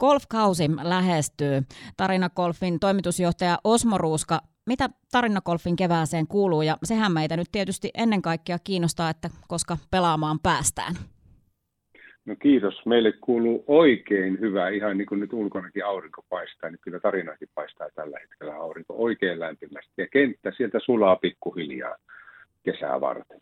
Golfkausi lähestyy. Tarina Golfin toimitusjohtaja Osmo Ruuska, mitä Tarina Golfin kevääseen kuuluu? Ja sehän meitä nyt tietysti ennen kaikkea kiinnostaa, että koska pelaamaan päästään. No kiitos. Meille kuuluu oikein hyvä, ihan niin kuin nyt ulkonakin aurinko paistaa, niin kyllä tarinakin paistaa tällä hetkellä aurinko oikein lämpimästi. Ja kenttä sieltä sulaa pikkuhiljaa kesää varten.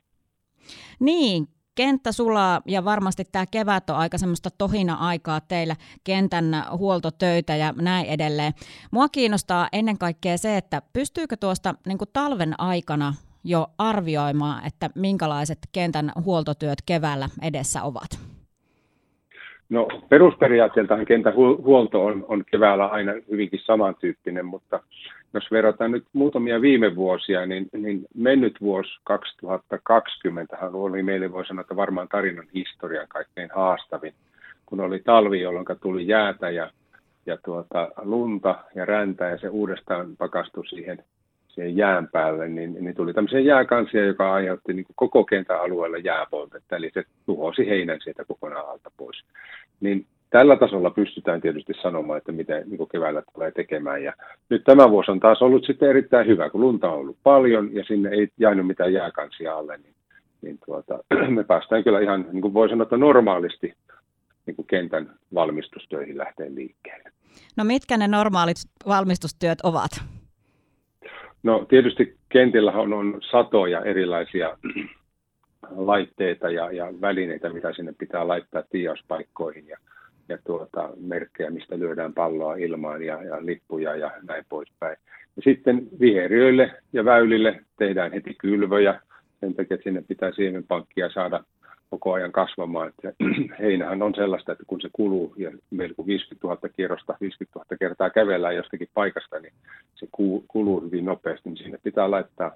Niin, kenttä sulaa ja varmasti tämä kevät on aika semmoista tohina-aikaa teillä, kentän huoltotöitä ja näin edelleen. Mua kiinnostaa ennen kaikkea se, että pystyykö tuosta niin talven aikana jo arvioimaan, että minkälaiset kentän huoltotyöt keväällä edessä ovat? No perusperiaatteeltahan kentän huolto on, on keväällä aina hyvinkin samantyyppinen, mutta jos verrataan nyt muutamia viime vuosia, niin, niin mennyt vuosi 2020 oli meille, voi sanoa, että varmaan tarinan historian kaikkein haastavin, kun oli talvi, jolloin tuli jäätä ja, ja tuota, lunta ja räntä ja se uudestaan pakastui siihen, siihen jään päälle, niin, niin tuli tämmöisiä jääkansia, joka aiheutti niin koko kentän alueella jääpoltetta, eli se tuhosi heinän sieltä kokonaan alta pois. Niin tällä tasolla pystytään tietysti sanomaan, että miten niin keväällä tulee tekemään. Ja nyt tämä vuosi on taas ollut sitten erittäin hyvä, kun lunta on ollut paljon ja sinne ei jäänyt mitään jääkansia alle, niin, niin tuota, me päästään kyllä ihan, niin kuin voi sanoa, että normaalisti niin kuin kentän valmistustöihin lähteen liikkeelle. No mitkä ne normaalit valmistustyöt ovat? No tietysti kentillä on, on satoja erilaisia laitteita ja, ja välineitä, mitä sinne pitää laittaa tiiauspaikkoihin ja, ja tuota, merkkejä, mistä lyödään palloa ilmaan ja, ja lippuja ja näin poispäin. Ja sitten viheriöille ja väylille tehdään heti kylvöjä, sen takia, että sinne pitää siemenpankkia saada koko ajan kasvamaan. Että heinähän on sellaista, että kun se kuluu, ja meillä kun 50 000 kierrosta, 50 000 kertaa kävellään jostakin paikasta, niin se kuluu hyvin nopeasti, niin sinne pitää laittaa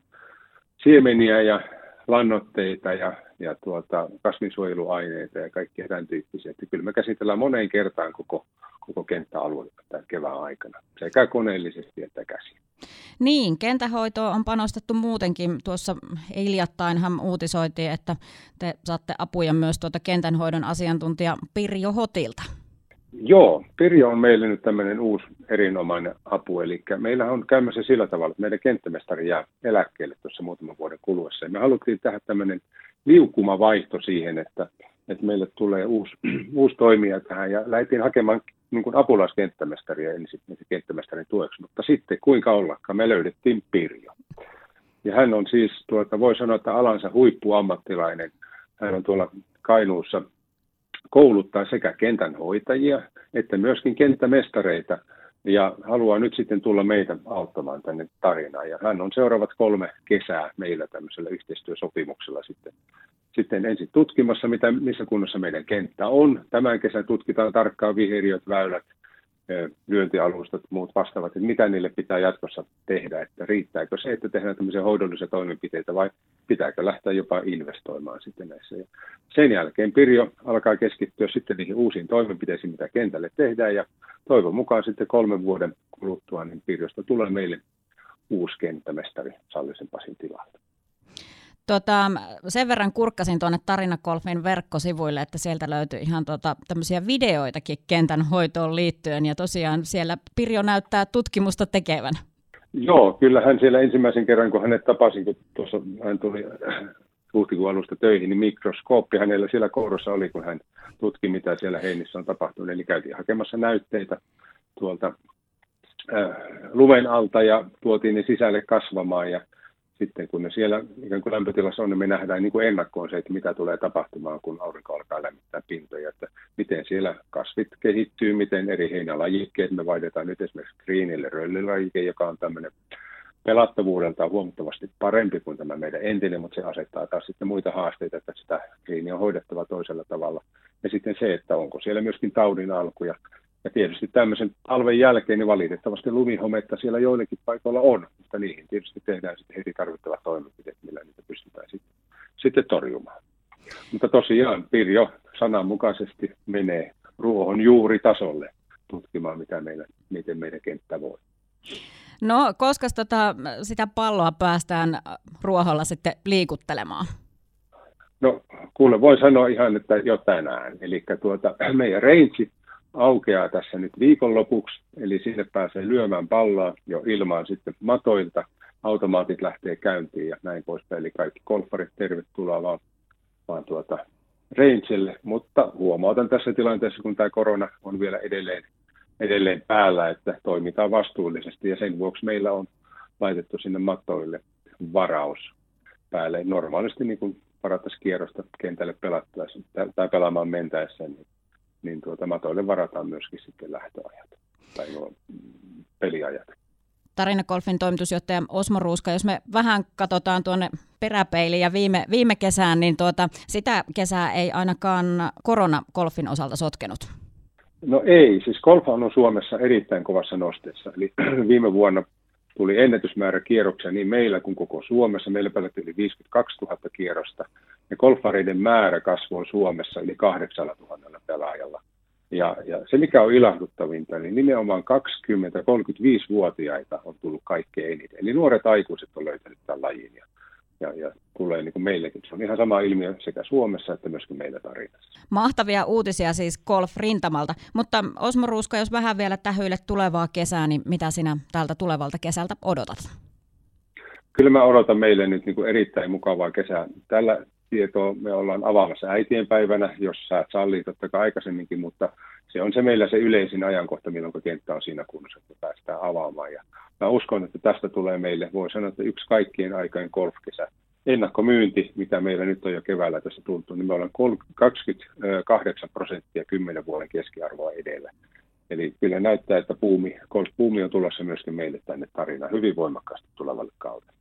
siemeniä ja lannoitteita ja, ja tuota, kasvinsuojeluaineita ja kaikkia tämän tyyppisiä. Että kyllä me käsitellään moneen kertaan koko, koko kenttäaluetta tämän kevään aikana, sekä koneellisesti että käsin. Niin, kentähoitoon on panostettu muutenkin. Tuossa hiljattainhan uutisoitiin, että te saatte apuja myös tuota kentänhoidon asiantuntija Pirjo Hotilta. Joo, Pirjo on meille nyt tämmöinen uusi erinomainen apu. Eli meillä on käymässä sillä tavalla, että meidän kenttämestari jää eläkkeelle tuossa muutaman vuoden kuluessa. Ja me haluttiin tehdä tämmöinen liukuma vaihto siihen, että, että meille tulee uusi, uusi toimija tähän. Ja lähdettiin hakemaan niin kuin apulaiskenttämestaria ensin kenttämestarin tueksi. Mutta sitten kuinka ollakaan, me löydettiin Pirjo. Ja hän on siis, tuota, voi sanoa, että alansa huippuammattilainen. Hän on tuolla Kainuussa kouluttaa sekä kentän hoitajia että myöskin kenttämestareita ja haluaa nyt sitten tulla meitä auttamaan tänne tarinaan. Ja hän on seuraavat kolme kesää meillä tämmöisellä yhteistyösopimuksella sitten, sitten ensin tutkimassa, mitä, missä kunnossa meidän kenttä on. Tämän kesän tutkitaan tarkkaan viheriöt, väylät, lyöntialustat, muut vastaavat, että mitä niille pitää jatkossa tehdä, että riittääkö se, että tehdään tämmöisiä hoidollisia toimenpiteitä vai pitääkö lähteä jopa investoimaan sitten näissä. Ja sen jälkeen Pirjo alkaa keskittyä sitten niihin uusiin toimenpiteisiin, mitä kentälle tehdään ja toivon mukaan sitten kolmen vuoden kuluttua niin Pirjosta tulee meille uusi kenttämestari Sallisen Pasin tilalle. Tota, sen verran kurkkasin tuonne Tarinakolfin verkkosivuille, että sieltä löytyy ihan tota, tämmöisiä videoitakin kentän hoitoon liittyen, ja tosiaan siellä Pirjo näyttää tutkimusta tekevän. Joo, kyllä hän siellä ensimmäisen kerran, kun hänet tapasin, kun tuossa hän tuli huhtikuun alusta töihin, niin mikroskooppi hänellä siellä koulussa oli, kun hän tutki, mitä siellä heinissä on tapahtunut. Eli käytiin hakemassa näytteitä tuolta äh, lumen alta ja tuotiin ne sisälle kasvamaan ja sitten kun ne siellä ikään kuin lämpötilassa on, niin me nähdään niin kuin ennakkoon se, että mitä tulee tapahtumaan, kun aurinko alkaa lämmittää pintoja, että miten siellä kasvit kehittyy, miten eri heinälajikkeet, me vaihdetaan nyt esimerkiksi greenille röllilajike, joka on tämmöinen pelattavuudeltaan huomattavasti parempi kuin tämä meidän entinen, mutta se asettaa taas sitten muita haasteita, että sitä greenia on hoidettava toisella tavalla. Ja sitten se, että onko siellä myöskin taudin alkuja. Ja tietysti tämmöisen talven jälkeen niin valitettavasti lumihometta siellä joillekin paikoilla on, mutta niihin tietysti tehdään sitten heti tarvittavat toimenpiteet, millä niitä pystytään sitten, sitten torjumaan. Mutta tosiaan Pirjo sananmukaisesti menee ruohon juuritasolle tutkimaan, mitä meillä, miten meidän kenttä voi. No, koska tota, sitä palloa päästään ruoholla sitten liikuttelemaan? No, kuule, voin sanoa ihan, että jo tänään. Eli tuota, meidän range aukeaa tässä nyt viikonlopuksi, eli sinne pääsee lyömään palloa jo ilmaan sitten matoilta, automaatit lähtee käyntiin ja näin poispäin, eli kaikki golfarit tervetuloa vaan, vaan tuota rangelle, mutta huomautan tässä tilanteessa, kun tämä korona on vielä edelleen, edelleen päällä, että toimitaan vastuullisesti. Ja sen vuoksi meillä on laitettu sinne mattoille varaus päälle. Normaalisti niin kuin varattaisiin kierrosta kentälle pelattaessa tai pelaamaan mentäessä, niin, niin tuota, matoille varataan myöskin sitten lähtöajat tai nuo peliajat. Tarinakolfin toimitusjohtaja Osmo Ruuska, jos me vähän katsotaan tuonne peräpeiliin ja viime, viime kesään, niin tuota, sitä kesää ei ainakaan koronakolfin osalta sotkenut. No ei, siis golf on Suomessa erittäin kovassa nosteessa. Eli viime vuonna tuli ennätysmäärä kierroksia niin meillä kuin koko Suomessa. Meillä pelattiin yli 52 000 kierrosta ja golfareiden määrä kasvoi Suomessa yli 8 000 pelaajalla. Ja, ja se, mikä on ilahduttavinta, niin nimenomaan 20-35-vuotiaita on tullut kaikkein eniten. Eli nuoret aikuiset on löytänyt tämän lajin ja, ja, ja tulee niin kuin meillekin. Se on ihan sama ilmiö sekä Suomessa että myöskin meillä tarinassa. Mahtavia uutisia siis golf-rintamalta. Mutta Osmo Ruuska, jos vähän vielä tähyille tulevaa kesää, niin mitä sinä tältä tulevalta kesältä odotat? Kyllä mä odotan meille nyt niin kuin erittäin mukavaa kesää. Tällä tietoa me ollaan avaamassa äitienpäivänä, jos sä sallii totta kai aikaisemminkin, mutta se on se meillä se yleisin ajankohta, milloin kenttä on siinä kunnossa, että päästään avaamaan. Ja mä uskon, että tästä tulee meille, voi sanoa, että yksi kaikkien aikojen golfkesä. Ennakkomyynti, mitä meillä nyt on jo keväällä tässä tuntuu, niin me ollaan 28 prosenttia 10 vuoden keskiarvoa edellä. Eli kyllä näyttää, että puumi, golf-puumi on tulossa myöskin meille tänne tarinaan hyvin voimakkaasti tulevalle kaudelle.